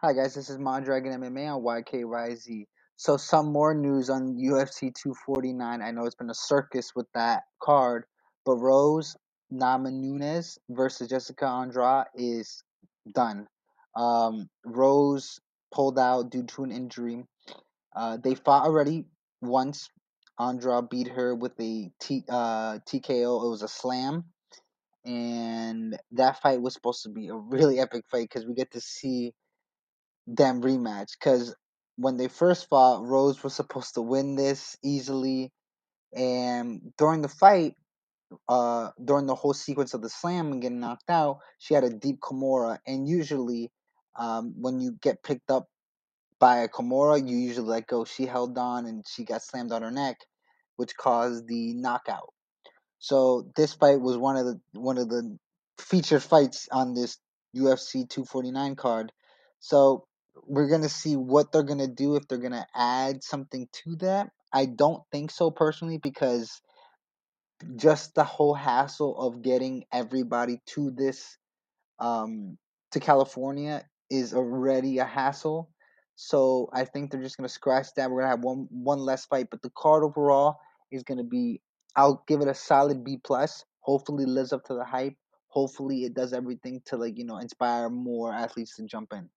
Hi guys, this is Mondragon MMA on YKYZ. So some more news on UFC 249. I know it's been a circus with that card, but Rose Namajunas versus Jessica Andrade is done. Um, Rose pulled out due to an injury. Uh, they fought already once. Andrade beat her with a T, uh, TKO. It was a slam. And that fight was supposed to be a really epic fight because we get to see them rematch because when they first fought, Rose was supposed to win this easily, and during the fight, uh, during the whole sequence of the slam and getting knocked out, she had a deep Kimura, and usually, um, when you get picked up by a Kimura, you usually let go. She held on and she got slammed on her neck, which caused the knockout. So this fight was one of the one of the featured fights on this UFC 249 card. So we're gonna see what they're gonna do if they're gonna add something to that. I don't think so personally because just the whole hassle of getting everybody to this um, to California is already a hassle. So I think they're just gonna scratch that. We're gonna have one one less fight, but the card overall is gonna be. I'll give it a solid B plus. Hopefully, lives up to the hype. Hopefully, it does everything to like you know inspire more athletes to jump in.